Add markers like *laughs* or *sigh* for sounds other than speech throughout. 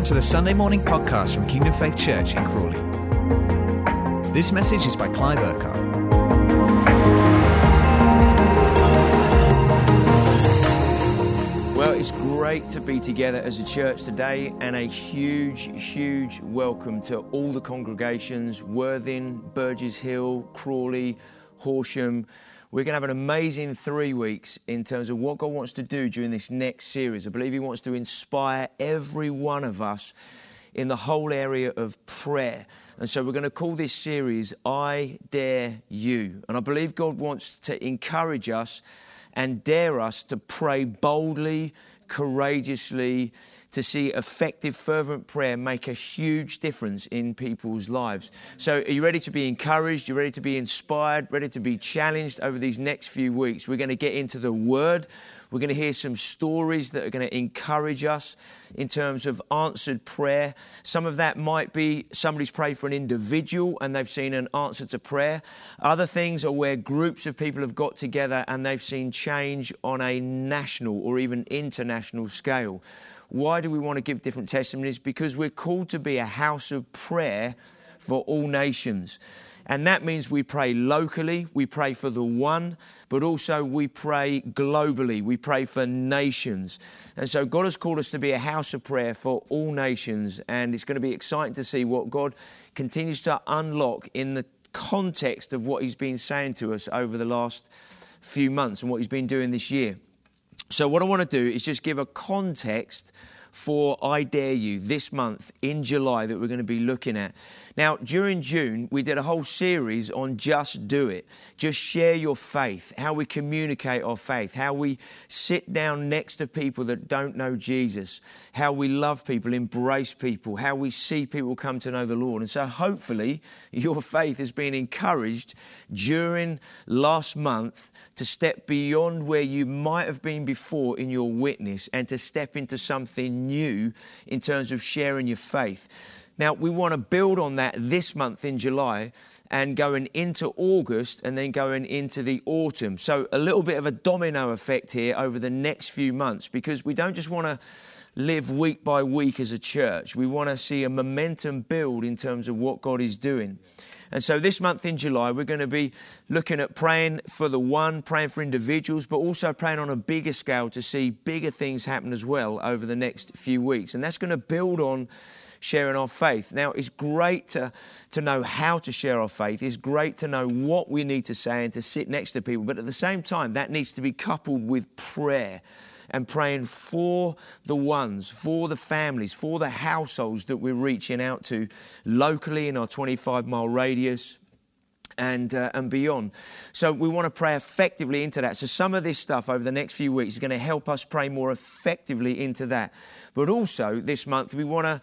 Welcome to the Sunday morning podcast from Kingdom Faith Church in Crawley. This message is by Clive Urquhart. Well, it's great to be together as a church today, and a huge, huge welcome to all the congregations Worthing, Burgess Hill, Crawley, Horsham. We're going to have an amazing three weeks in terms of what God wants to do during this next series. I believe He wants to inspire every one of us in the whole area of prayer. And so we're going to call this series I Dare You. And I believe God wants to encourage us and dare us to pray boldly, courageously, to see effective, fervent prayer make a huge difference in people's lives. So, are you ready to be encouraged? You're ready to be inspired, ready to be challenged over these next few weeks? We're going to get into the Word. We're going to hear some stories that are going to encourage us in terms of answered prayer. Some of that might be somebody's prayed for an individual and they've seen an answer to prayer. Other things are where groups of people have got together and they've seen change on a national or even international scale. Why do we want to give different testimonies? Because we're called to be a house of prayer for all nations. And that means we pray locally, we pray for the one, but also we pray globally, we pray for nations. And so God has called us to be a house of prayer for all nations. And it's going to be exciting to see what God continues to unlock in the context of what He's been saying to us over the last few months and what He's been doing this year. So, what I want to do is just give a context for I Dare You this month in July that we're going to be looking at. Now, during June, we did a whole series on just do it. Just share your faith, how we communicate our faith, how we sit down next to people that don't know Jesus, how we love people, embrace people, how we see people come to know the Lord. And so, hopefully, your faith has been encouraged during last month to step beyond where you might have been before in your witness and to step into something new in terms of sharing your faith. Now, we want to build on that this month in July and going into August and then going into the autumn. So, a little bit of a domino effect here over the next few months because we don't just want to live week by week as a church. We want to see a momentum build in terms of what God is doing. And so this month in July, we're going to be looking at praying for the one, praying for individuals, but also praying on a bigger scale to see bigger things happen as well over the next few weeks. And that's going to build on sharing our faith. Now, it's great to, to know how to share our faith. It's great to know what we need to say and to sit next to people. But at the same time, that needs to be coupled with prayer and praying for the ones, for the families, for the households that we're reaching out to locally in our 25 mile radius. And, uh, and beyond. So, we want to pray effectively into that. So, some of this stuff over the next few weeks is going to help us pray more effectively into that. But also, this month, we want to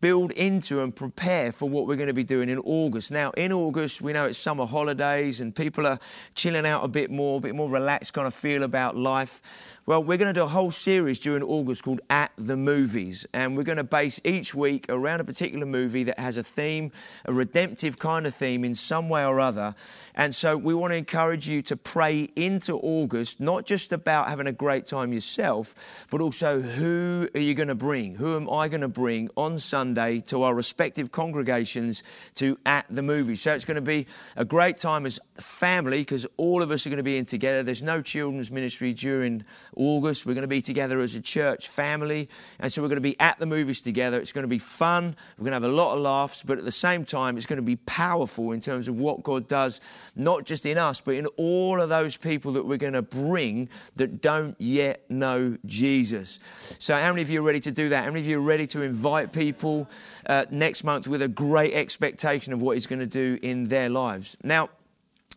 build into and prepare for what we're going to be doing in August. Now, in August, we know it's summer holidays and people are chilling out a bit more, a bit more relaxed kind of feel about life. Well, we're going to do a whole series during August called At the Movies, and we're going to base each week around a particular movie that has a theme, a redemptive kind of theme in some way or other. And so we want to encourage you to pray into August, not just about having a great time yourself, but also who are you going to bring? Who am I going to bring on Sunday to our respective congregations to At the Movies? So it's going to be a great time as family because all of us are going to be in together. There's no children's ministry during August. We're going to be together as a church family. And so we're going to be at the movies together. It's going to be fun. We're going to have a lot of laughs, but at the same time, it's going to be powerful in terms of what God does, not just in us, but in all of those people that we're going to bring that don't yet know Jesus. So, how many of you are ready to do that? How many of you are ready to invite people uh, next month with a great expectation of what He's going to do in their lives? Now,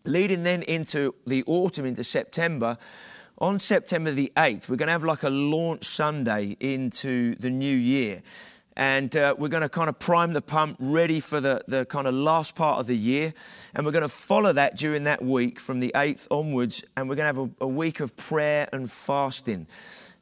leading then into the autumn, into September, on September the 8th, we're going to have like a launch Sunday into the new year. And uh, we're going to kind of prime the pump, ready for the, the kind of last part of the year. And we're going to follow that during that week from the 8th onwards. And we're going to have a, a week of prayer and fasting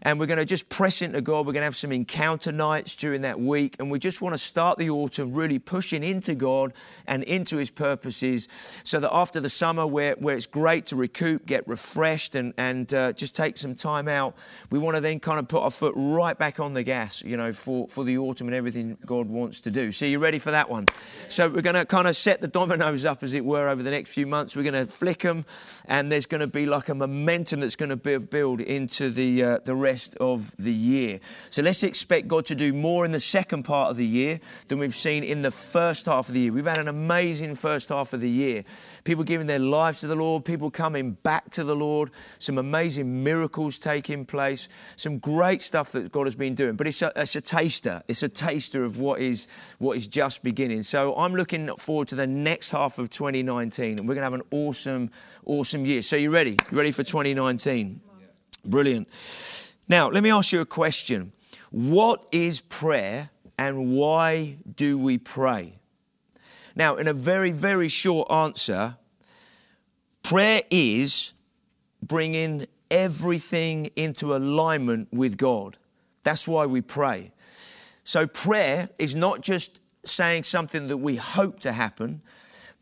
and we're going to just press into God. We're going to have some encounter nights during that week, and we just want to start the autumn really pushing into God and into His purposes, so that after the summer, where, where it's great to recoup, get refreshed, and and uh, just take some time out, we want to then kind of put our foot right back on the gas, you know, for for the autumn and everything God wants to do. So, you ready for that one? So, we're going to kind of set the dominoes up, as it were, over the next few months. We're going to flick them, and there's going to be like a momentum that's going to build into the, uh, the rest of the year. So, let's expect God to do more in the second part of the year than we've seen in the first half of the year. We've had an amazing first half of the year. People giving their lives to the Lord, people coming back to the Lord, some amazing miracles taking place, some great stuff that God has been doing. But it's a, it's a taster. It's a taster of what is, what is just beginning. So I'm looking forward to the next half of 2019, and we're going to have an awesome, awesome year. So you ready? You ready for 2019? Brilliant. Now, let me ask you a question. What is prayer and why do we pray? Now, in a very, very short answer, prayer is bringing everything into alignment with God. That's why we pray. So, prayer is not just saying something that we hope to happen.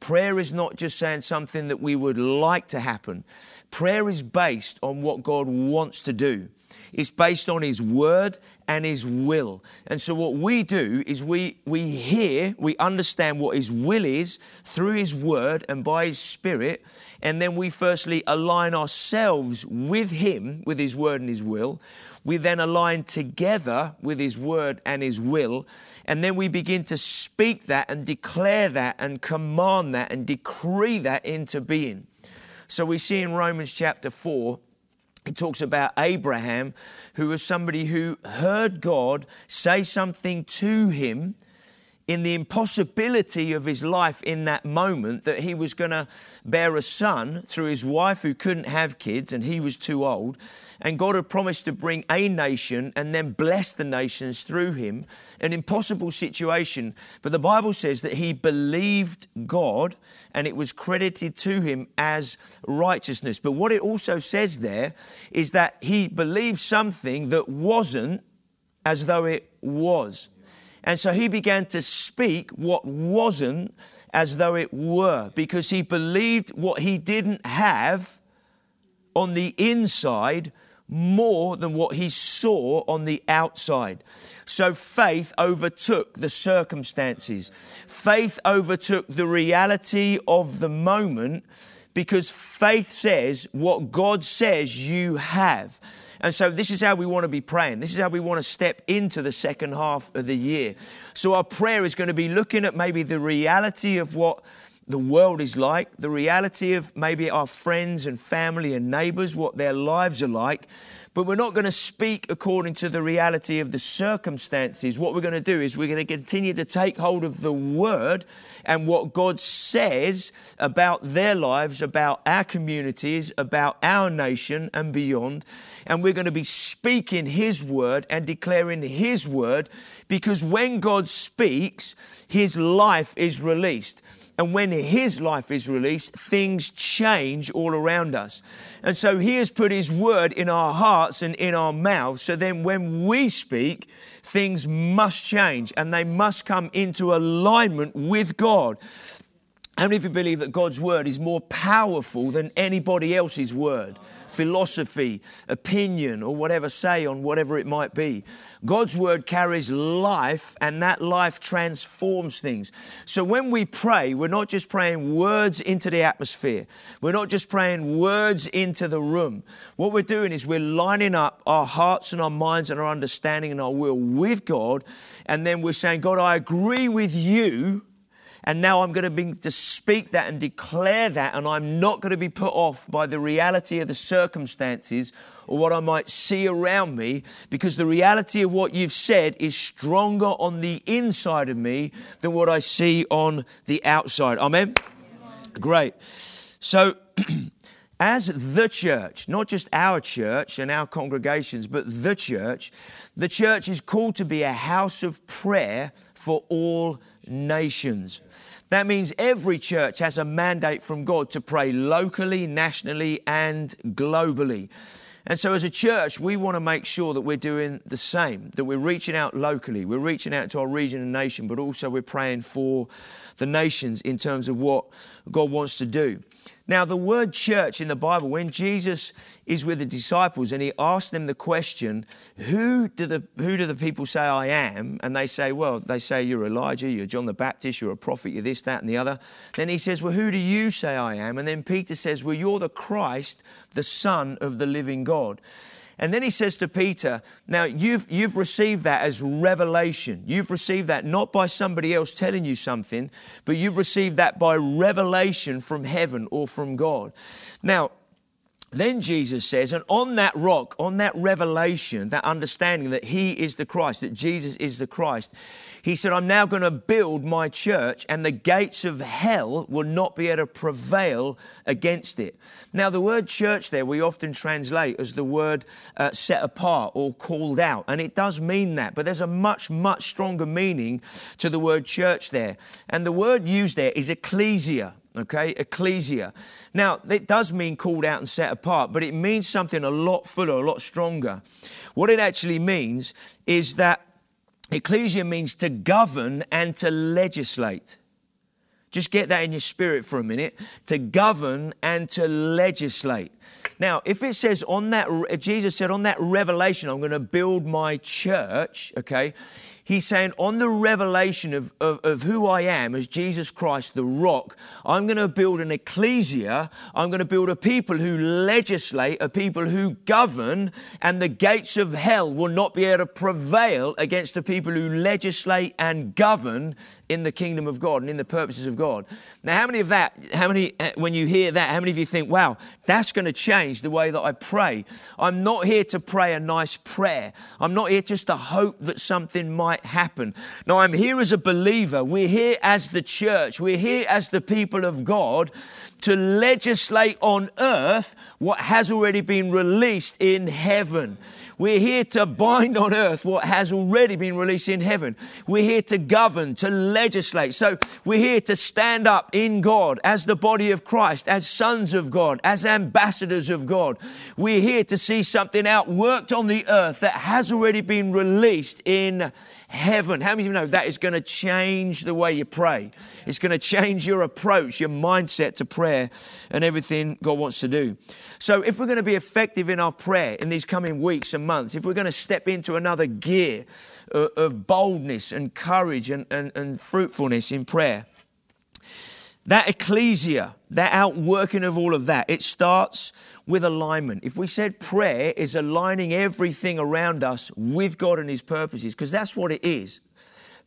Prayer is not just saying something that we would like to happen. Prayer is based on what God wants to do. It's based on His Word and His will. And so, what we do is we, we hear, we understand what His will is through His Word and by His Spirit. And then we firstly align ourselves with Him, with His Word and His will. We then align together with His Word and His will. And then we begin to speak that and declare that and command that and decree that into being. So we see in Romans chapter 4, it talks about Abraham, who was somebody who heard God say something to him in the impossibility of his life in that moment that he was going to bear a son through his wife who couldn't have kids and he was too old. And God had promised to bring a nation and then bless the nations through him. An impossible situation. But the Bible says that he believed God and it was credited to him as righteousness. But what it also says there is that he believed something that wasn't as though it was. And so he began to speak what wasn't as though it were because he believed what he didn't have on the inside more than what he saw on the outside. So faith overtook the circumstances. Faith overtook the reality of the moment because faith says what God says you have. And so this is how we want to be praying. This is how we want to step into the second half of the year. So our prayer is going to be looking at maybe the reality of what the world is like, the reality of maybe our friends and family and neighbors, what their lives are like. But we're not going to speak according to the reality of the circumstances. What we're going to do is we're going to continue to take hold of the word and what God says about their lives, about our communities, about our nation and beyond. And we're going to be speaking His word and declaring His word because when God speaks, His life is released. And when His life is released, things change all around us. And so He has put His word in our hearts and in our mouths. So then when we speak, things must change and they must come into alignment with God. How many of you believe that God's word is more powerful than anybody else's word? Philosophy, opinion, or whatever say on whatever it might be. God's word carries life, and that life transforms things. So when we pray, we're not just praying words into the atmosphere, we're not just praying words into the room. What we're doing is we're lining up our hearts and our minds and our understanding and our will with God, and then we're saying, God, I agree with you and now I'm going to be to speak that and declare that, and I'm not going to be put off by the reality of the circumstances or what I might see around me, because the reality of what you've said is stronger on the inside of me than what I see on the outside. Amen? Great. So, *clears throat* as the church, not just our church and our congregations, but the church, the church is called to be a house of prayer for all nations. That means every church has a mandate from God to pray locally, nationally, and globally. And so, as a church, we want to make sure that we're doing the same, that we're reaching out locally, we're reaching out to our region and nation, but also we're praying for the nations in terms of what God wants to do. Now, the word church in the Bible, when Jesus is with the disciples and he asks them the question, who do the, who do the people say I am? And they say, well, they say you're Elijah, you're John the Baptist, you're a prophet, you're this, that, and the other. Then he says, well, who do you say I am? And then Peter says, well, you're the Christ, the Son of the living God. And then he says to Peter, Now you've, you've received that as revelation. You've received that not by somebody else telling you something, but you've received that by revelation from heaven or from God. Now, then Jesus says, and on that rock, on that revelation, that understanding that He is the Christ, that Jesus is the Christ, He said, I'm now going to build my church, and the gates of hell will not be able to prevail against it. Now, the word church there we often translate as the word uh, set apart or called out, and it does mean that, but there's a much, much stronger meaning to the word church there. And the word used there is ecclesia okay? Ecclesia. Now, it does mean called out and set apart, but it means something a lot fuller, a lot stronger. What it actually means is that ecclesia means to govern and to legislate. Just get that in your spirit for a minute to govern and to legislate. Now, if it says on that, Jesus said, on that revelation, I'm going to build my church, okay? He's saying, on the revelation of, of, of, who I am as Jesus Christ, the rock, I'm going to build an ecclesia. I'm going to build a people who legislate, a people who govern, and the gates of hell will not be able to prevail against the people who legislate and govern in the kingdom of God and in the purposes of God. Now, how many of that, how many, eh, when you hear that, how many of you think, wow, that's going to change the way that I pray? I'm not here to pray a nice prayer. I'm not here just to hope that something might might happen. Now, I'm here as a believer. We're here as the church. We're here as the people of God to legislate on earth what has already been released in heaven. We're here to bind on earth what has already been released in heaven. We're here to govern, to legislate. So we're here to stand up in God as the body of Christ, as sons of God, as ambassadors of God. We're here to see something outworked on the earth that has already been released in heaven. How many of you know that is going to change the way you pray? It's going to change your approach, your mindset to prayer, and everything God wants to do. So, if we're going to be effective in our prayer in these coming weeks and months, if we're going to step into another gear uh, of boldness and courage and, and, and fruitfulness in prayer, that ecclesia, that outworking of all of that, it starts with alignment. If we said prayer is aligning everything around us with God and His purposes, because that's what it is.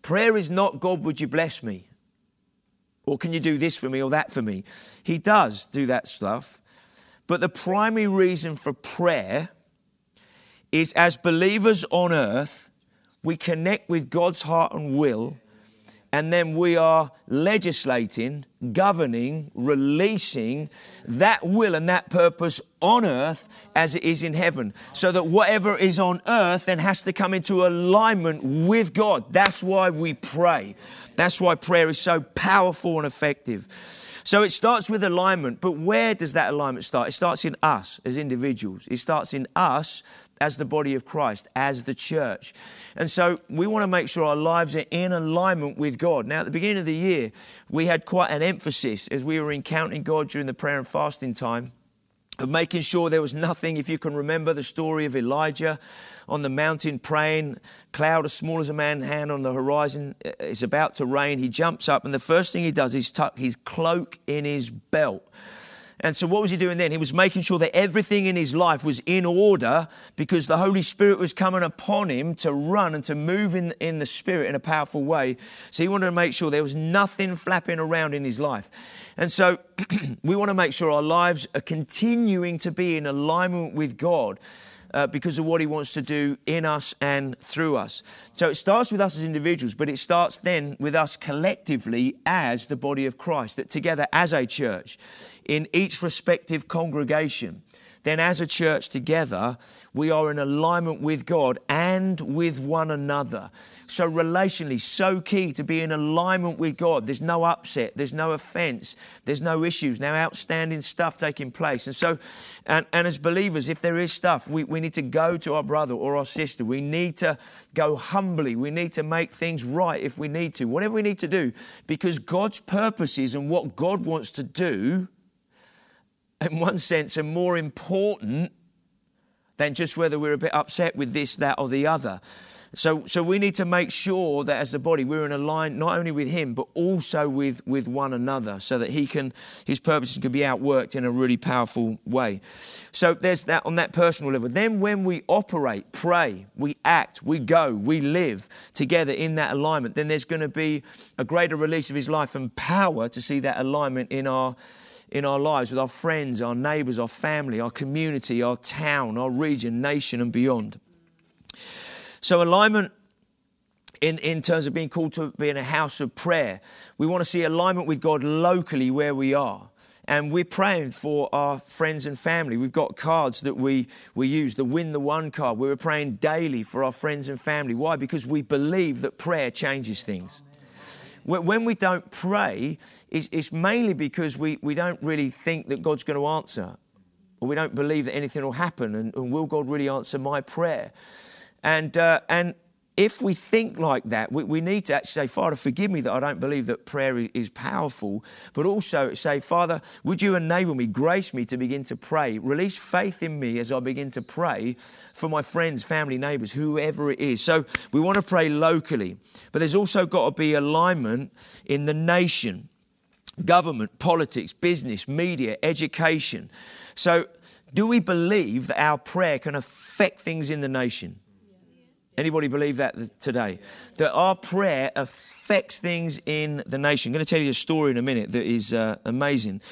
Prayer is not, God, would you bless me? Or can you do this for me or that for me? He does do that stuff. But the primary reason for prayer is as believers on earth, we connect with God's heart and will and then we are legislating, governing, releasing that will and that purpose on earth as it is in heaven. So that whatever is on earth then has to come into alignment with God. That's why we pray. That's why prayer is so powerful and effective. So it starts with alignment, but where does that alignment start? It starts in us as individuals. It starts in us as the body of Christ, as the church. And so we want to make sure our lives are in alignment with God. Now, at the beginning of the year, we had quite an emphasis as we were encountering God during the prayer and fasting time of making sure there was nothing, if you can remember the story of Elijah on the mountain praying, cloud as small as a man's hand on the horizon, it's about to rain. He jumps up, and the first thing he does is tuck his cloak in his belt. And so, what was he doing then? He was making sure that everything in his life was in order because the Holy Spirit was coming upon him to run and to move in, in the Spirit in a powerful way. So, he wanted to make sure there was nothing flapping around in his life. And so, *clears throat* we want to make sure our lives are continuing to be in alignment with God. Uh, because of what he wants to do in us and through us. So it starts with us as individuals, but it starts then with us collectively as the body of Christ, that together as a church, in each respective congregation, then as a church together, we are in alignment with God and with one another. So, relationally, so key to be in alignment with God. There's no upset, there's no offense, there's no issues, no outstanding stuff taking place. And so, and, and as believers, if there is stuff, we, we need to go to our brother or our sister. We need to go humbly. We need to make things right if we need to, whatever we need to do, because God's purposes and what God wants to do in one sense, are more important than just whether we're a bit upset with this, that, or the other. So, so we need to make sure that as the body, we're in alignment not only with Him, but also with, with one another so that He can, His purposes can be outworked in a really powerful way. So there's that on that personal level. Then when we operate, pray, we act, we go, we live together in that alignment, then there's going to be a greater release of His life and power to see that alignment in our in our lives with our friends, our neighbors, our family, our community, our town, our region, nation, and beyond. So, alignment in, in terms of being called to be in a house of prayer, we want to see alignment with God locally where we are. And we're praying for our friends and family. We've got cards that we, we use, the Win the One card. We're praying daily for our friends and family. Why? Because we believe that prayer changes things. When we don't pray, it's, it's mainly because we, we don't really think that God's going to answer, or we don't believe that anything will happen, and, and will God really answer my prayer? And, uh, and if we think like that, we, we, need to actually say, Father, forgive me that I don't believe that prayer is powerful, but also say, Father, would you enable me, grace me to begin to pray? Release faith in me as I begin to pray for my friends, family, neighbors, whoever it is. So we want to pray locally, but there's also got to be alignment in the nation, government, politics, business, media, education. So do we believe that our prayer can affect things in the nation? Anybody believe that today? That our prayer affects things in the nation. I'm going to tell you a story in a minute that is uh, amazing.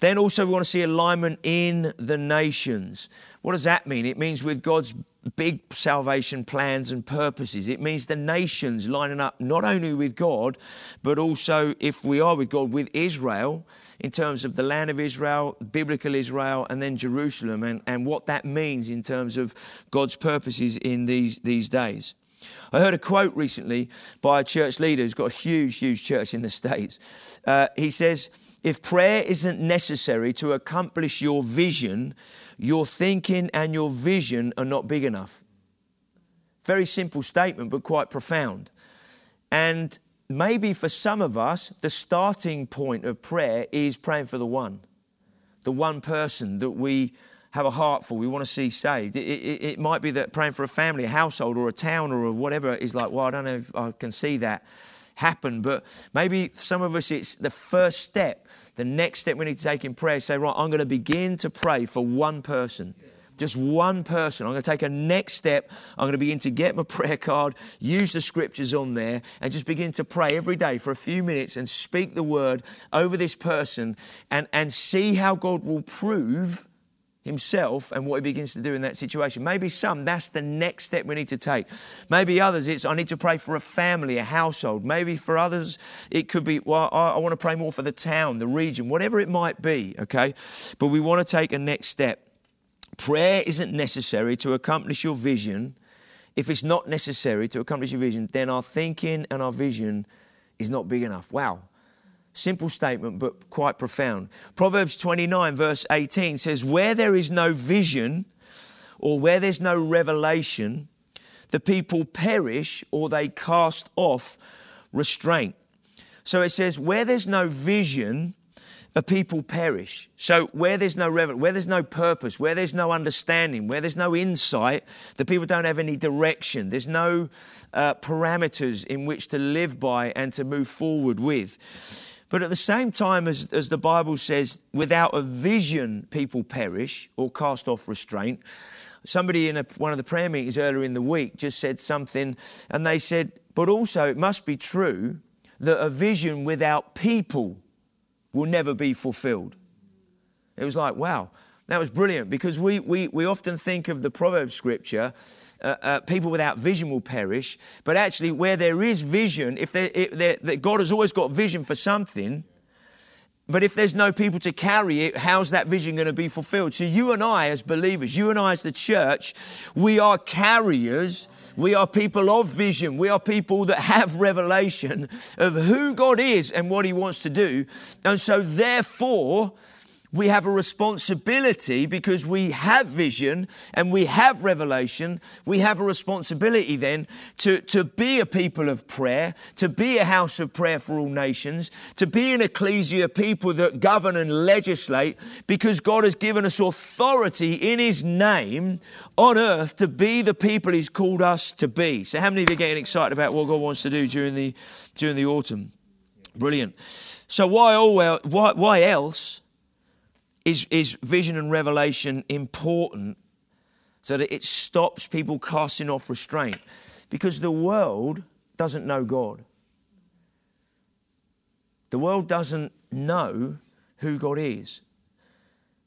Then also, we want to see alignment in the nations. What does that mean? It means with God's big salvation plans and purposes. It means the nations lining up not only with God, but also, if we are with God, with Israel in terms of the land of Israel, biblical Israel, and then Jerusalem, and, and what that means in terms of God's purposes in these, these days. I heard a quote recently by a church leader who's got a huge, huge church in the *laughs* States. Uh, he says, If prayer isn't necessary to accomplish your vision, your thinking and your vision are not big enough. Very simple statement, but quite profound. And maybe for some of us, the starting point of prayer is praying for the one, the one person that we have a heart for, we want to see saved. It, it, it, might be that praying for a family, a household, or a town, or whatever is like, well, I don't know if I can see that happen. But maybe for some of us, it's the first step. The next step we need to take in prayer is say, right, I'm going to begin to pray for one person just one person. I'm going to take a next step. I'm going to begin to get my *laughs* prayer card, use the scriptures on there, and just begin to pray every day for a few minutes and speak the word over this person and, and see how God will prove himself and what he begins to do in that situation. Maybe some, that's the next step we need to take. Maybe others, it's I need to pray for a family, a household. Maybe for others, it could be, well, I, I want to pray more for the town, the region, whatever it might be, okay? But we want to take a next step. Prayer isn't necessary to accomplish your vision. If it's not necessary to accomplish your vision, then our thinking and our vision is not big enough. Wow. Simple statement, but quite profound. Proverbs 29, verse 18 says, Where there is no vision or where there's no revelation, the people perish or they cast off restraint. So it says, Where there's no vision, the people perish. So where there's no reverence, where there's no purpose, where there's no understanding, where there's no insight, the people don't have any direction. There's no uh, parameters in which to live by and to move forward with. But at the same time, as, as the Bible says, without a vision, people perish or cast off restraint. Somebody in a, one of the prayer meetings earlier in the week just said something, and they said, but also it must be true that a vision without people will never be fulfilled. It was like, wow, that was brilliant because we, we, we often think of the Proverbs scripture. Uh, uh, people without vision will perish, but actually, where there is vision, if, if God has always got vision for something, but if there's no people to carry it, how's that vision going to be fulfilled? So, you and I, as believers, you and I, as the church, we are carriers we are people of vision. We are people that have *laughs* revelation of who God is and what He wants to do. And so, therefore, we have a responsibility because we have vision and we have revelation. We have a responsibility then to, to be a people of prayer, to be a house of prayer for all nations, to be an ecclesia, people that govern and legislate, because God has given us authority in His name on earth to be the people He's called us to be. So, how many of you are getting excited about what God wants to do during the, during the autumn? Brilliant. So, why, all, why, why else? Is, is vision and revelation important so that it stops people casting off restraint? Because the world doesn't know God. The world doesn't know who God is.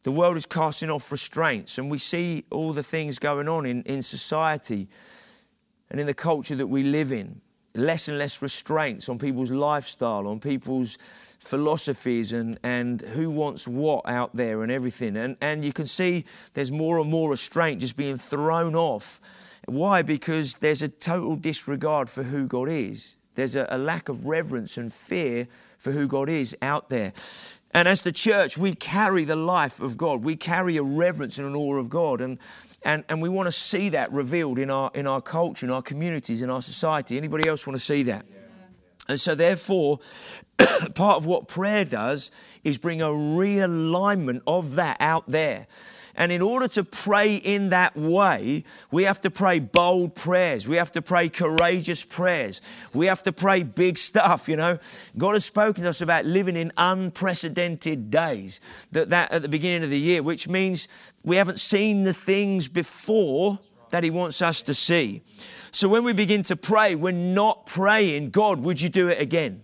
The world is casting off restraints, and we see all the things going on in, in society and in the culture that we live in. Less and less restraints on people's lifestyle, on people's philosophies and, and who wants what out there and everything. And, and you can see there's more and more restraint just being thrown off. Why? Because there's a total disregard for who God is. There's a, a lack of reverence and fear for who God is out there. And as the church, we carry the life of God. We carry a reverence and an awe of God. And, and, and we want to see that revealed in our, in our culture, in our communities, in our society. Anybody else want to see that? And so, therefore, *coughs* part of what prayer does is bring a realignment of that out there. And in order to pray in that way, we have to pray bold prayers. We have to pray courageous prayers. We have to pray big stuff, you know. God has spoken to us about living in unprecedented days. That, that at the beginning of the year, which means we haven't seen the things before that He wants us to see. So when we begin to pray, we're not praying, God, would you do it again?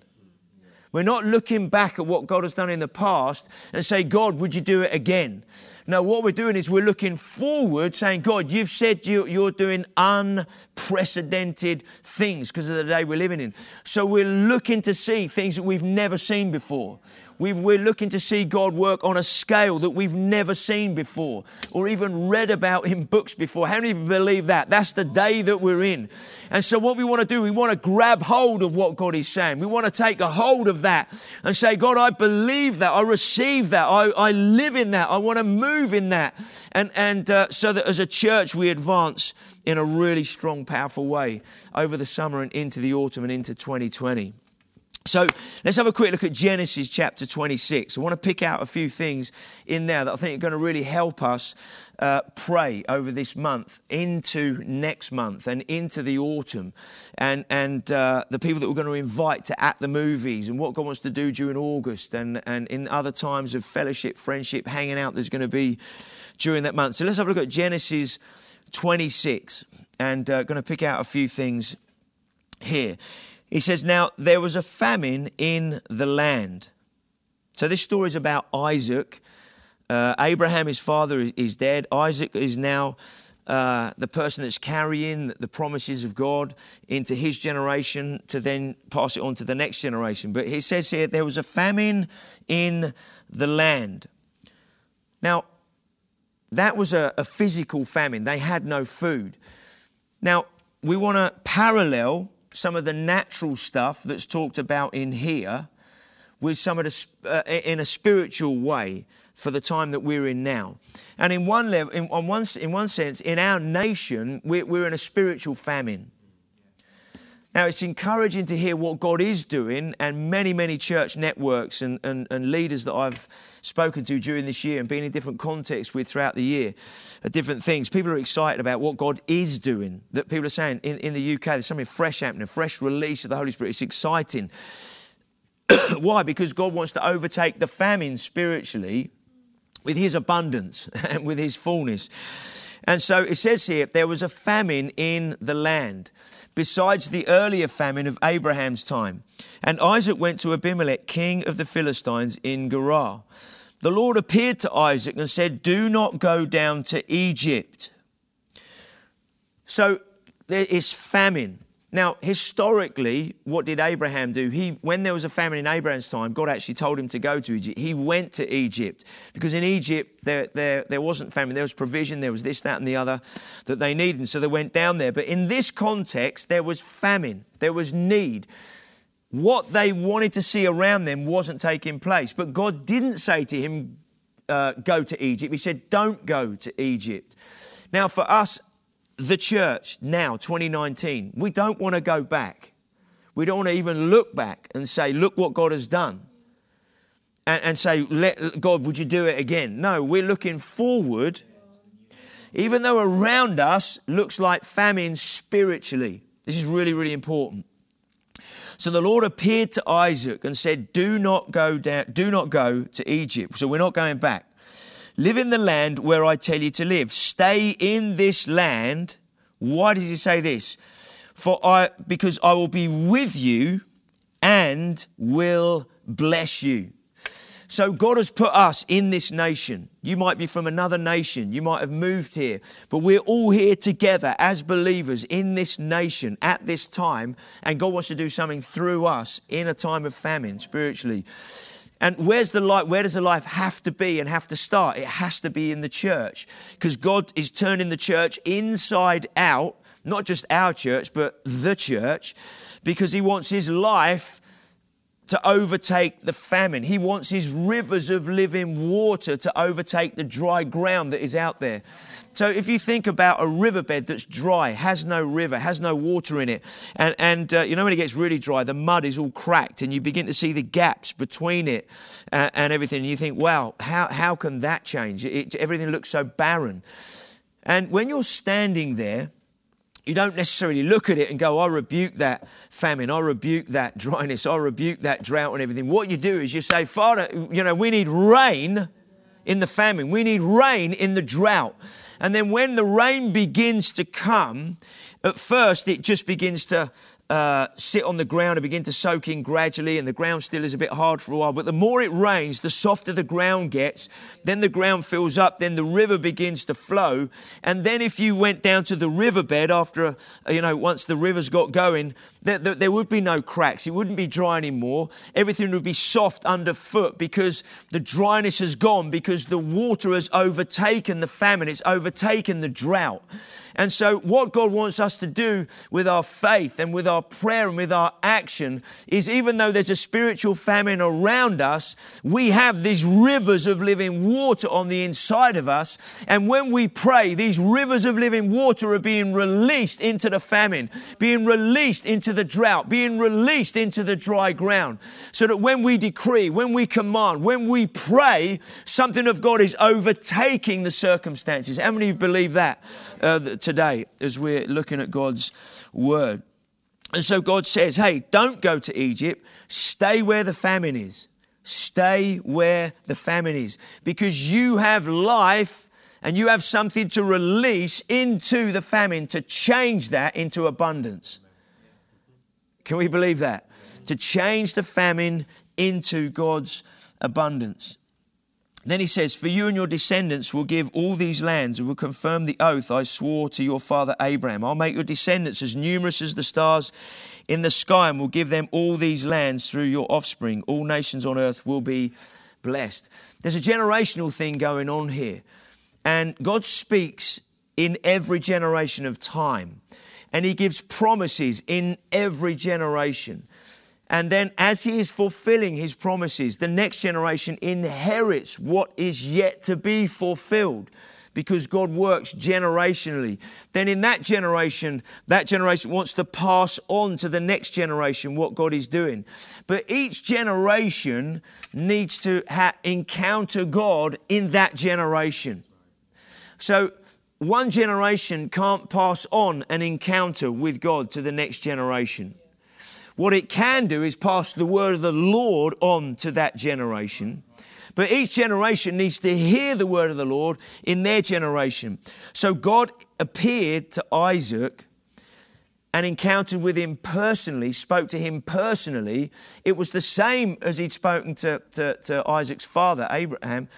We're not looking back at what God has done in the past and say, God, would you do it again? No, what we're doing is we're looking forward, saying, God, you've said you, are doing unprecedented things because of the day we're living in. So we're looking to see things that we've never seen before we are looking to see God work on a scale that we've never seen before or even read about in books before. How many of you believe that? That's the day that we're in. And so, what we want to do, we want to grab hold of what God is saying. We want to take a hold of that and say, God, I believe that. I receive that. I, I live in that. I want to move in that. And, and uh, so that as a church, we advance in a really strong, powerful way over the summer and into the autumn and into 2020. So let's have a quick look at Genesis chapter 26. I want to pick out a few things in there that I think are going to really help us uh, pray over this month, into next month, and into the autumn, and and uh, the people that we're going to invite to at the movies, and what God wants to do during August, and and in other times of fellowship, friendship, hanging out. There's going to be during that month. So let's have a look at Genesis 26, and uh, going to pick out a few things here. He says, Now there was a famine in the land. So this story is about Isaac. Uh, Abraham, his father, is dead. Isaac is now uh, the person that's carrying the promises of God into his generation to then pass it on to the next generation. But he says here, there was a famine in the land. Now, that was a, a physical famine. They had no food. Now, we want to parallel some of the natural stuff that's talked about in here with some of the uh, in a spiritual way for the time that we're in now. And in one level, in, on one, in one sense, in our nation, we're, we're in a spiritual famine. Now, it's encouraging to hear what God is doing, and many, many church networks and, and, and leaders that I've spoken to during this year and been in different contexts with throughout the year different things. People are excited about what God is doing. That people are saying in, in the UK, there's something fresh happening, fresh release of the Holy Spirit. It's exciting. *coughs* Why? Because God wants to overtake the famine spiritually with His abundance *laughs* and with His fullness. And so it says here, there was a famine in the land besides the earlier famine of Abraham's time. And Isaac went to Abimelech, king of the Philistines, in Gerar. The Lord appeared to Isaac and said, Do not go down to Egypt. So there is famine. Now, historically, what did Abraham do? He, when there was a famine in Abraham's time, God actually told him to go to Egypt. He went to Egypt because in Egypt there, there, there wasn't famine, there was provision, there was this, that, and the other that they needed. And so they went down there. But in this context, there was famine, there was need. What they wanted to see around them wasn't taking place. But God didn't say to him, uh, go to Egypt. He said, don't go to Egypt. Now, for us, the church, now, 2019, we don't want to go back. We don't want to even look back and say, look what God has done. And, and say, God, would you do it again? No, we're looking forward, even though around us looks like famine spiritually. This is really, really important. So the Lord appeared to Isaac and said, Do not go down, do not go to Egypt. So we're not going back. Live in the land where I tell you to live. Stay in this land. Why does he say this? For I because I will be with you and will bless you. So God has put us in this nation. You might be from another nation. You might have moved here, but we're all here together as believers in this nation at this time. And God wants to do something through us in a time of famine spiritually. And where's the light? Where does the life have to be and have to start? It has to be in the church because God is turning the church inside out, not just our church, but the church, because He wants His life to overtake the famine. He wants his rivers of living water to overtake the dry ground that is out there. So if you think about a riverbed that's dry, has no river, has no water in it, and, and uh, you know when it gets really dry, the mud is all cracked and you begin to see the gaps between it uh, and everything. And you think, wow, how, how can that change? It, everything looks so barren. And when you're standing there, you don't necessarily look at it and go, I rebuke that famine, I rebuke that *laughs* dryness, I rebuke that drought and everything. What you do is you say, Father, you know, we need rain in the famine, we need rain in the drought. And then when the rain begins to come, at first it just begins to uh, sit on the ground and begin to soak in gradually, and the ground still is a bit hard for a while. But the more it rains, the softer the ground gets. Then the ground fills up, then the river begins to flow. And then, if you went down to the riverbed after, a, you know, once the rivers got going, there, there, there would be no cracks. It wouldn't be dry anymore. Everything would be soft underfoot because the dryness has gone, because the water has overtaken the famine, it's overtaken the drought. And so, what God wants us to do with our faith and with our prayer and with our action is even though there's a spiritual famine around us, we have these rivers of living water on the inside of us. And when we pray, these rivers of living water are being released into the famine, being released into the drought, being released into the dry ground. So that when we decree, when we command, when we pray, something of God is overtaking the circumstances. How many believe that? Uh, today as we're looking at God's word. And so God says, hey, don't go to Egypt, stay where the famine is. Stay where the famine is because you have life and you have something to release into the famine to change that into abundance. Can we believe that? To change the famine into God's abundance. Then he says, For you and your descendants will give all these lands and will confirm the oath I swore to your father Abraham. I'll make your descendants as numerous as the stars in the sky and will give them all these lands through your offspring. All nations on earth will be blessed. There's a generational thing going on here. And God speaks in every generation of time. And he gives promises in every generation. And then, as he is fulfilling his promises, the next generation inherits what is yet to be fulfilled because God works generationally. Then, in that generation, that generation wants to pass on to the next generation what God is doing. But each generation needs to ha- encounter God in that generation. So, one generation can't pass on an encounter with God to the next generation. What it can do is pass the word of the Lord on to that generation. But each generation needs to hear the word of the Lord in their generation. So God appeared to Isaac and encountered with him personally, spoke to him personally. It was the same as he'd spoken to, to, to Isaac's father, Abraham.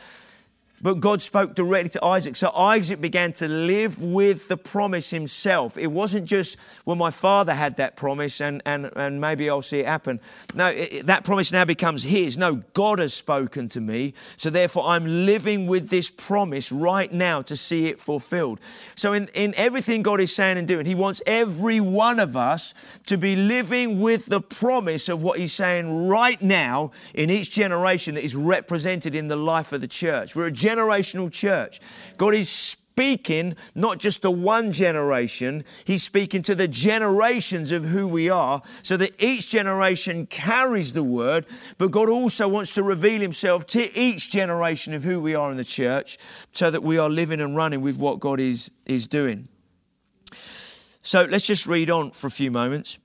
But God spoke directly to Isaac. So Isaac began to live with the promise himself. It wasn't just, well, my father had that promise and, and, and maybe I'll see it happen. No, it, that promise now becomes his. No, God has spoken to me. So therefore, I'm living with this promise right now to see it fulfilled. So in, in everything God is saying and doing, He wants every one of us to be living with the promise of what He's saying right now in each generation that is represented in the life of the church. We're a generational church. God is speaking not just to one generation, he's speaking to the generations of who we are so that each generation carries the word, but God also wants to reveal himself to each generation of who we are in the church so that we are living and running with what God is, is doing. So let's just read on for a few moments.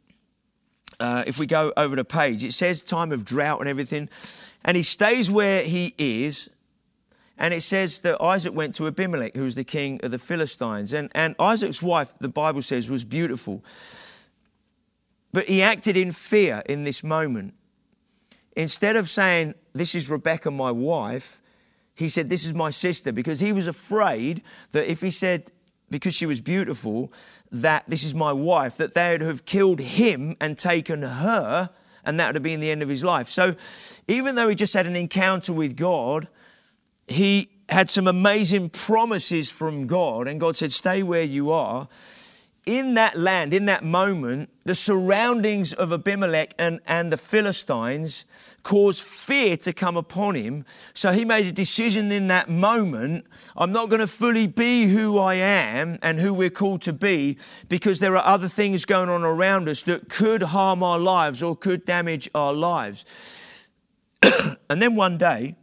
Uh, if we go over the page, it says time of drought and everything. And he stays where he is and it says that Isaac went to Abimelech, who was the king of the Philistines. And, and Isaac's wife, the Bible says, was beautiful. But he acted in fear in this moment. Instead of saying, This is Rebecca, my wife, he said, This is my sister, because he was afraid that if he said, because she was beautiful, that this is my wife, that they would have killed him and taken her, and that would have been the end of his life. So even though he just had an encounter with God, he had some amazing promises from God, and God said, Stay where you are. In that land, in that moment, the surroundings of Abimelech and, and the Philistines caused fear to come upon him. So he made a decision in that moment I'm not going to fully be who I am and who we're called to be because there are other things going on around us that could harm our lives or could damage our lives. *clears throat* and then one day,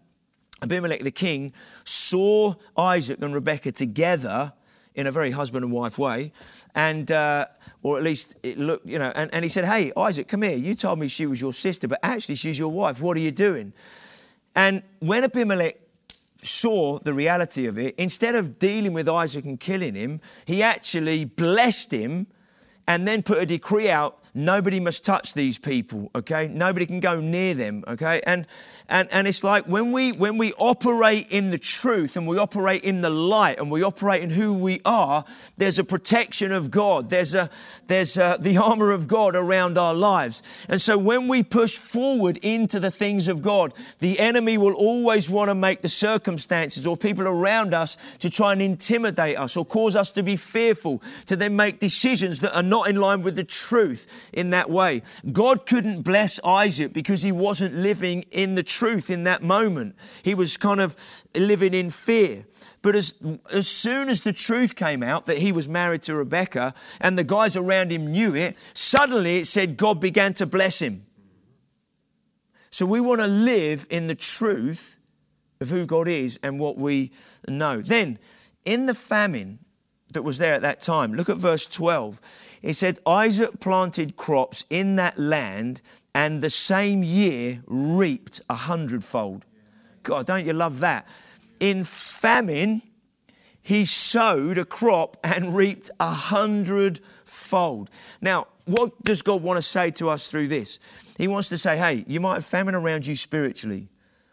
Abimelech the king saw Isaac and Rebekah together in a very husband and wife way, and uh, or at least it looked, you know, and, and he said, Hey, Isaac, come here. You told me she was your sister, but actually she's your wife. What are you doing? And when Abimelech saw the reality of it, instead of dealing with Isaac and killing him, he actually blessed him and then put a decree out nobody must touch these people, okay? Nobody can go near them, okay? And and, and it's like when we when we operate in the truth and we operate in the light and we operate in who we are, there's a protection of God. There's a there's a, the *laughs* armor of God around our lives. And so when we push forward into the things of God, the enemy will always want to make the circumstances or people around us to try and intimidate us or cause us to be fearful, to then make decisions that are not in line with the truth in that way. God couldn't bless Isaac because he wasn't living in the truth in that moment. He was kind of living in fear. But as, as soon as the truth came out that he was married to Rebecca and the guys around him knew it, suddenly it said God began to bless him. So we want to live in the truth of who God is and what we know. Then, in the famine that was there at that time, look at verse 12. It said, Isaac planted crops in that land and the same year reaped a hundredfold. God, don't you love that? In famine, he sowed a crop and reaped a hundredfold. Now, what does God want to say to us through this? He wants to say, hey, you might have famine around you spiritually.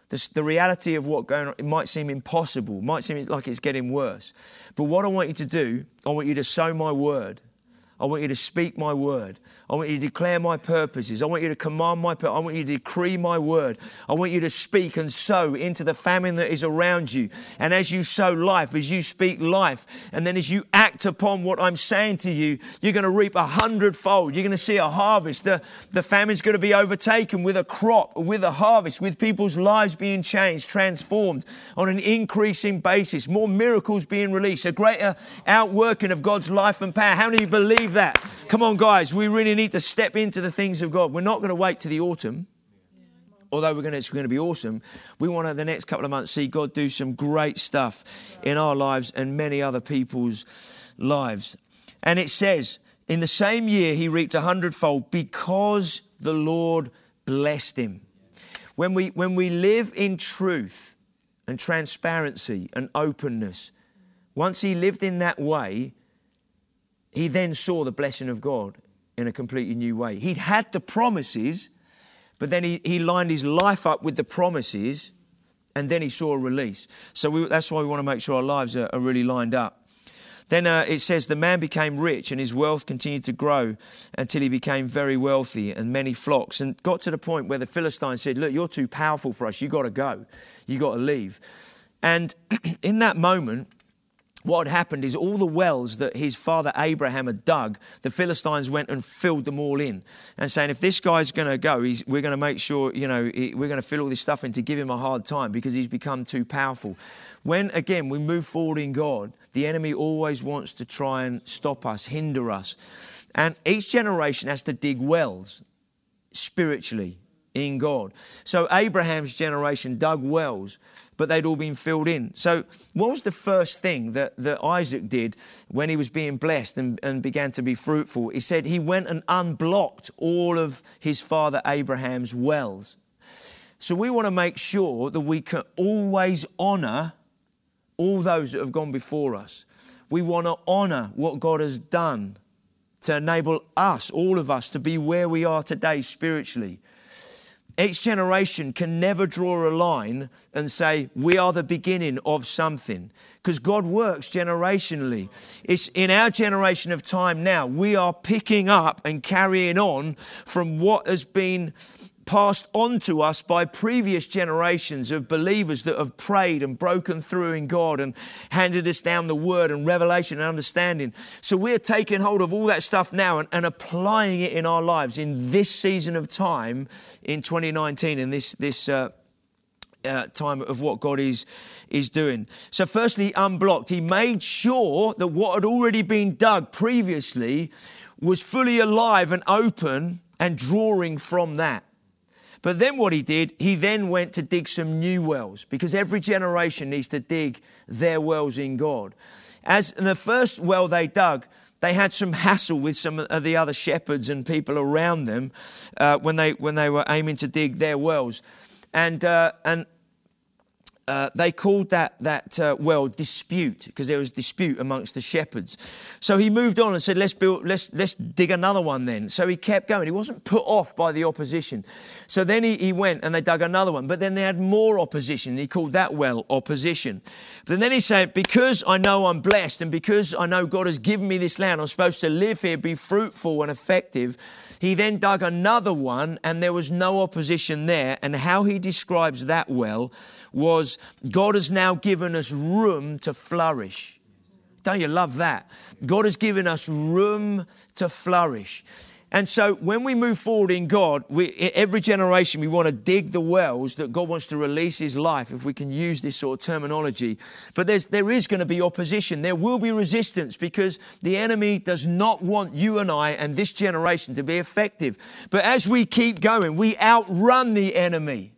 The, the reality of what going on, it might seem impossible, might seem like it's getting worse. But what I want you to do, I want you to sow my word. I want you to speak my word. I want you to declare my purposes. I want you to command my I want you to decree my word. I want you to speak and sow into the famine that is around you. And as you sow life, as you speak life, and then as you act upon what I'm saying to you, you're going to reap a hundredfold. You're going to see a harvest. The, the famine's going to be overtaken with a crop, with a harvest, with people's lives being changed, transformed on an increasing basis, more miracles being released, a greater outworking of God's life and power. How many believe that? Come on, guys, we really need to step into the things of God. We're not going to wait to the autumn. Although we're going to, it's going to be awesome, we want to the next couple of months see God do some great stuff in our lives and many other people's lives. And it says, in the same year he reaped a hundredfold because the Lord blessed him. When we, when we live in truth and transparency and openness, once he lived in that way, he then saw the blessing of God in a completely new way. He'd had the promises, but then he, he lined his life up with the promises And then he saw a release. So we, that's why we want to make sure our lives are, are really lined up. Then uh, it says, The man became rich and his wealth continued to grow until he became very wealthy and many flocks. And got to the point where the Philistines said, Look, you're too powerful for us. You've got to go. You've got to leave. And *clears throat* in that moment, what had happened is all the wells that his father Abraham had dug, the Philistines went and filled them all in, and saying, if this guy's going to go, we're going to make sure, you know, we're going to fill all this stuff in to give him a hard time because he's become too powerful. When again we move forward in God, the enemy always wants to try and stop us, hinder us, and each generation has to dig wells spiritually in God. So Abraham's generation dug wells, but they'd all been filled in. So, what was the first thing that, that Isaac did when he was being blessed and, and began to be fruitful? He said he went and unblocked all of his father Abraham's wells. So, we want to make sure that we can always honor all those that have gone before us. We want to honor what God has done to enable us, all of us, to be where we are today spiritually. Each generation can never draw a line and say, we are the beginning of something. Because God works generationally. It's in our generation of time now, we are picking up and carrying on from what has been passed on to us by previous generations of believers that have prayed and broken through in God and handed us down the word and revelation and understanding. So we're taking hold of all that stuff now and, and applying it in our lives in this season of time in 2019 in this, this uh, uh, time of what God is, is doing. So, firstly, unblocked. He made sure that what had already been dug previously was fully alive and open and drawing from that. But then what he did, he then went to dig some new wells because every generation needs to dig their wells in God. As in the first well they dug, they had some hassle with some of the other shepherds and people around them uh, when, they, when they were aiming to dig their wells. And, uh, and uh, they called that, that uh, well dispute because there was dispute amongst the shepherds. So he moved on and said, let's, build, let's, let's dig another one then. So he kept going. He wasn't put off by the opposition. So then he, he went and they dug another one. But then they had more opposition. He called that well opposition. But then he said, because I know I'm blessed and because I know God has given me this land, I'm supposed to live here, be fruitful and effective. He then dug another one and there was no opposition there. And how he describes that well was God has now given us room to flourish. Don't you love that? God has given us room to flourish. And so when we move forward in God, we, every generation we want to dig the wells that God wants to release His life, if we can use this sort of terminology. But there's, there is going to be opposition. There will be resistance because the enemy does not want you and I and this generation to be effective. But as we keep going, we outrun the enemy.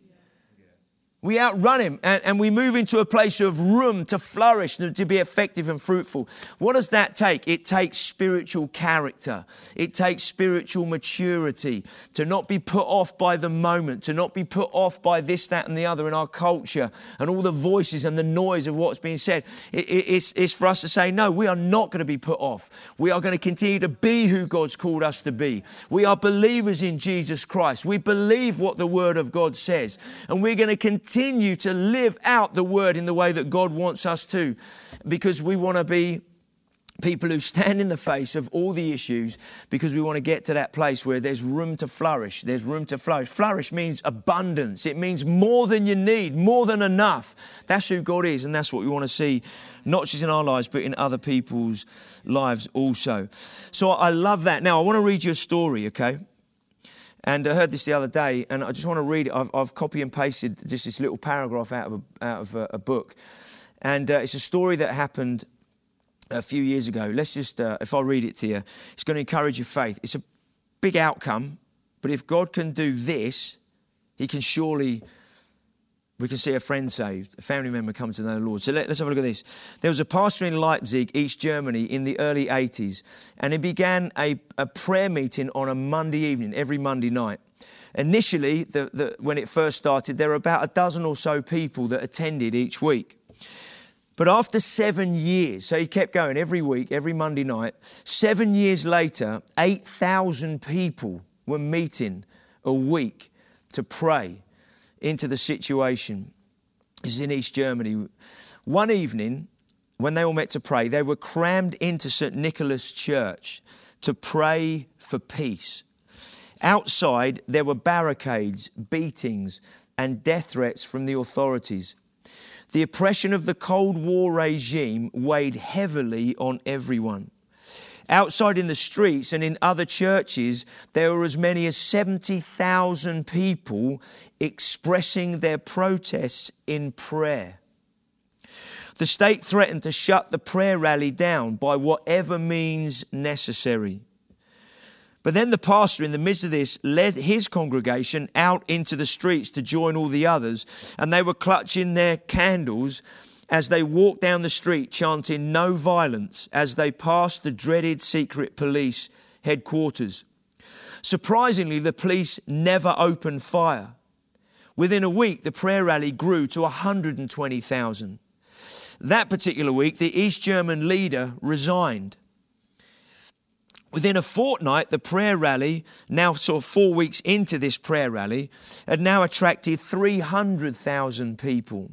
We outrun him and, and, we move into a place of room to flourish, to be effective and fruitful. What does that take? It takes spiritual character. It takes spiritual maturity to not be put off by the moment, to not be put off by this, that, and the other in our culture and all the voices and the noise of what's being said. It, it, it's, it's for us to say, no, we are not going to be put off. We are going to continue to be who God's called us to be. We are believers in Jesus Christ. We believe what the Word of God says, and we're going to continue continue to live out the word in the way that God wants us to because we want to be people who stand in the face of all the issues because we want to get to that place where there's room to flourish. There's room to flourish. Flourish means abundance, it means more than you need, more than enough. That's who God is, and that's what we want to see, not just in our lives, but in other people's lives also. So I love that. Now, I want to read you a story, okay? And I heard this the other day, and I just want to read it. I've, I've copy and pasted just this little paragraph out of a, out of a, a book. And uh, it's a story that happened a few years ago. Let's just, uh, if I read it to you, it's going to encourage your faith. It's a big outcome, but if God can do this, He can surely we can see a friend saved, a family member come to know the Lord. So let, us have a look at this. There was a pastor in Leipzig, East Germany, in the early 80s, and he began a, a prayer meeting on a Monday evening, every Monday night. Initially, the, the, when it first started, there were about a dozen or so people that attended each week. But after seven years, so he kept going every week, every Monday night, seven years later, 8,000 people were meeting a week to pray into the situation. This is in East Germany. One evening, when they all met to pray, they were crammed into St. Nicholas Church to pray for peace. Outside, there were barricades, beatings, and death threats from the authorities. The oppression of the Cold War regime weighed heavily on everyone. Outside in the streets and in other churches, there were as many as 70,000 people expressing their protests in prayer. The state threatened to shut the prayer rally down by whatever means necessary. But then the pastor, in the midst of this, led his congregation out into the streets to join all the others, and they were clutching their candles as they walked down the street, chanting no violence as they passed the dreaded secret police headquarters. Surprisingly, the police never opened fire. Within a week, the prayer rally grew to 120,000. That particular week, the East German leader resigned. Within a fortnight, the prayer rally, now sort of four weeks into this prayer rally, had now attracted 300,000 people.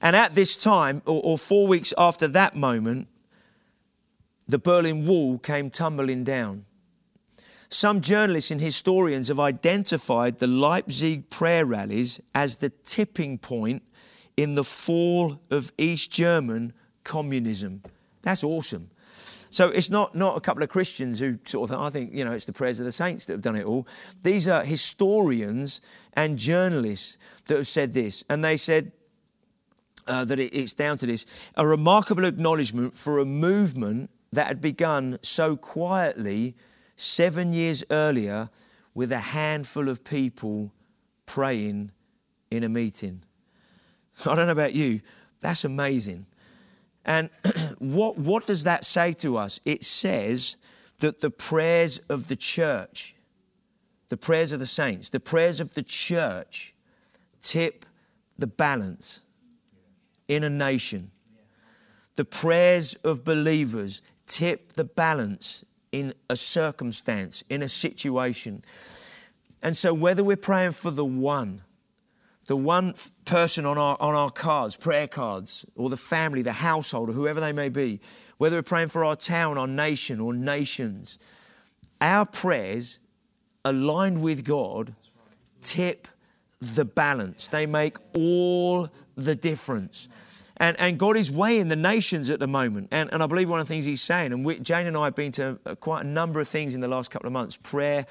And at this time, or, or four weeks after that moment, the Berlin Wall came tumbling down. Some journalists and historians have identified the Leipzig prayer rallies as the tipping point in the fall of East German communism. That's awesome. So it's not, not a couple of Christians who sort of, I think, you know, it's the prayers of the saints that have done it all. These are historians and journalists that have said this. And they said uh, that it, it's down to this a remarkable acknowledgement for a movement that had begun so quietly seven years earlier with a handful of people praying in a meeting. *laughs* I don't know about you, that's amazing. And *clears throat* what, what does that say to us? It says that the prayers of the church, the prayers of the saints, the prayers of the church tip the balance in a nation. The prayers of believers tip the balance in a circumstance, in a situation. And so, whether we're praying for the one, the one person on our, on our cards, prayer cards, or the family, the household, or whoever they may be, whether we're praying for our town, our nation, or nations, our prayers aligned with God tip the balance. They make all the difference. And, and God is weighing the nations at the moment. And, and I believe one of the things He's saying, and we, Jane and I have been to quite a number of things in the last couple of months prayer,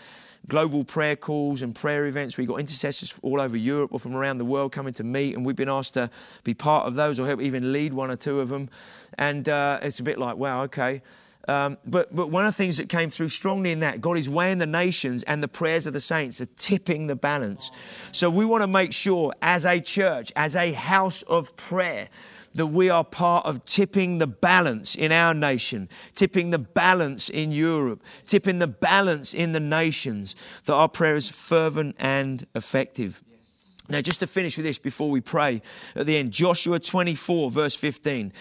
global prayer calls and prayer events. We've got intercessors all over Europe or from around the world coming to meet, and we've been asked to be part of those or help even lead one or two of them. And uh, it's a bit like, wow, okay. Um, but, but one of the things that came through strongly in that, God is weighing the nations and the prayers of the saints are tipping the balance. So we want to make sure as a church, as a house of prayer, that we are part of tipping the balance in our nation, tipping the balance in Europe, tipping the balance in the nations, that our prayer is fervent and effective. Now, just to finish with this before we pray at the end, Joshua 24, verse 15.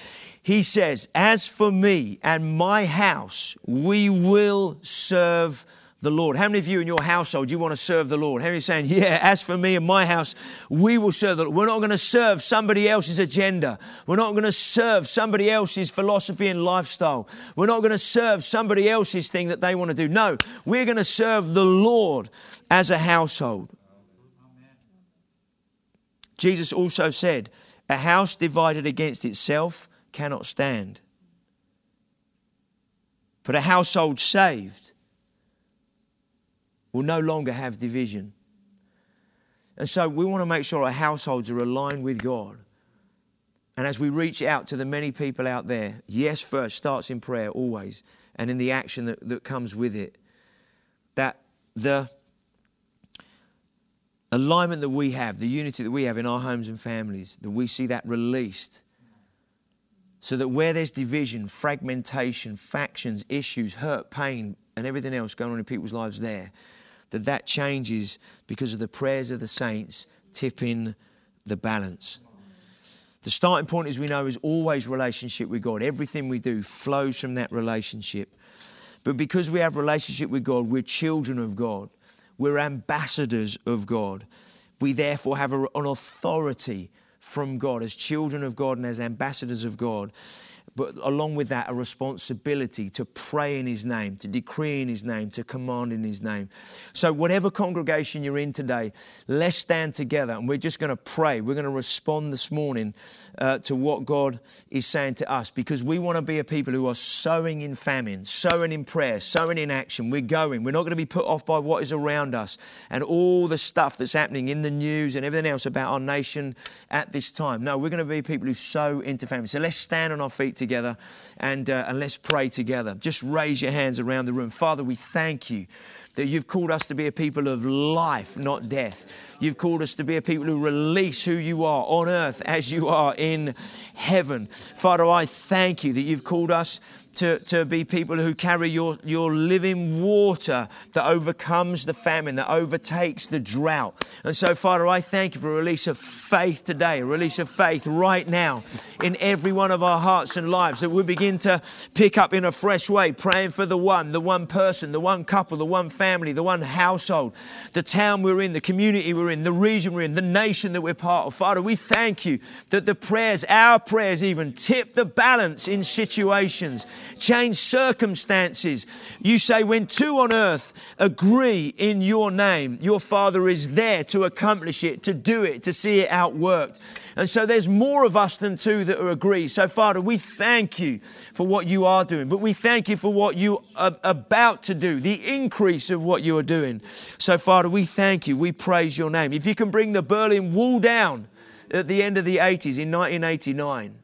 He says, As for me and my house, we will serve the Lord. How many of you in your household you want to serve the Lord? How many saying, Yeah, as for me and my house, we will serve the Lord. We're not going to serve somebody else's agenda. We're not going to serve somebody else's philosophy and lifestyle. We're not going to serve somebody else's thing that they want to do. No, we're going to serve the Lord as a household. Jesus also said, A house divided against itself cannot stand. But a household saved will no longer have division. And so we want to make sure our households are aligned with God. And as we reach out to the many people out there, yes, first starts in prayer always, and in the action that, that comes with it, that the alignment that we have, the unity that we have in our homes and families, that we see that released. So that where there's division, fragmentation, factions, issues, hurt, pain, and everything else going on in people's lives there, that that changes because of the prayers of the saints tipping the balance. The starting point, as we know, is always relationship with God. Everything we do flows from that relationship. But because we have relationship with God, we're children of God. We're ambassadors of God. We therefore have an authority from God, as children of God and as ambassadors of God but along with that, a responsibility to pray in His name, to decree in His name, to command in His name. So, whatever congregation you're in today, let's stand together and we're just going to pray. We're going to respond this morning uh, to what God is saying to us because we want to be a people who are sowing in famine, sowing in prayer, sowing in action. We're going. We're not going to be put off by what is around us and all the stuff that's happening in the news and everything else about our nation at this time. No, we're going to be people who sow into famine. So, let's stand on our feet together together and, uh, and let's pray together. Just raise your hands around the room. Father, we thank you that you've called us to be a people of life, not death. You've called us to be a people who release who you are on earth as you are in heaven. Father, I thank you that you've called us to, to be people who carry your, your living water that overcomes the famine, that overtakes the drought. And so, Father, I thank you for a release of faith today, a release of faith right now in every one of our hearts and lives, that we begin to pick up in a fresh way, praying for the one, the one person, the one couple, the one family, the one household, the town we're in, the community we're in, the region we're in, the nation that we're part of. Father, we thank you that the prayers, our prayers even, tip the balance in situations change circumstances. You say, when two on earth agree in your name, your Father is there to accomplish it, to do it, to see it outworked. And so there's more of us than two that are agree. So, Father, we thank you for what you are doing, but we thank you for what you are about to do, the increase of what you are doing. So, Father, we thank you. We praise your name. If you can bring the Berlin Wall down at the end of the 80s in 1989,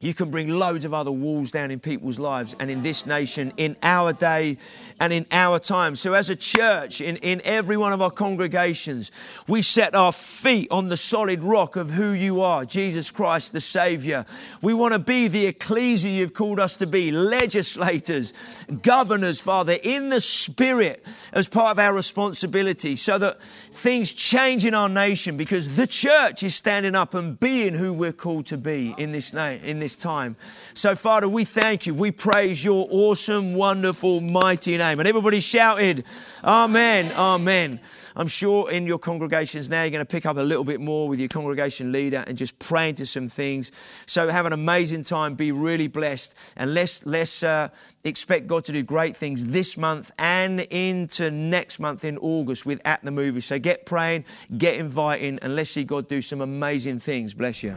you can bring loads of other walls down in people's lives and in this nation, in our day and in our time. So, as a church, in, in every one of our congregations, we set our feet on the solid rock of who you are, Jesus Christ, the Savior. We want to be the ecclesia you've called us to be, legislators, governors, Father, in the Spirit as part of our responsibility, so that things change in our nation because the church is standing up and being who we're called to be in this, name, in this time. So, Father, we thank you. We praise your awesome, wonderful, mighty name name. And everybody shouted, Amen, Amen. I'm sure in your congregations now you're going to pick up a little bit more with your congregation leader and just pray into some things. So have an amazing time, be really blessed, and let's let's uh, expect God to do great things this month and into next month in August with At the Movies. So get praying, get inviting, and let's see God do some amazing things. Bless you.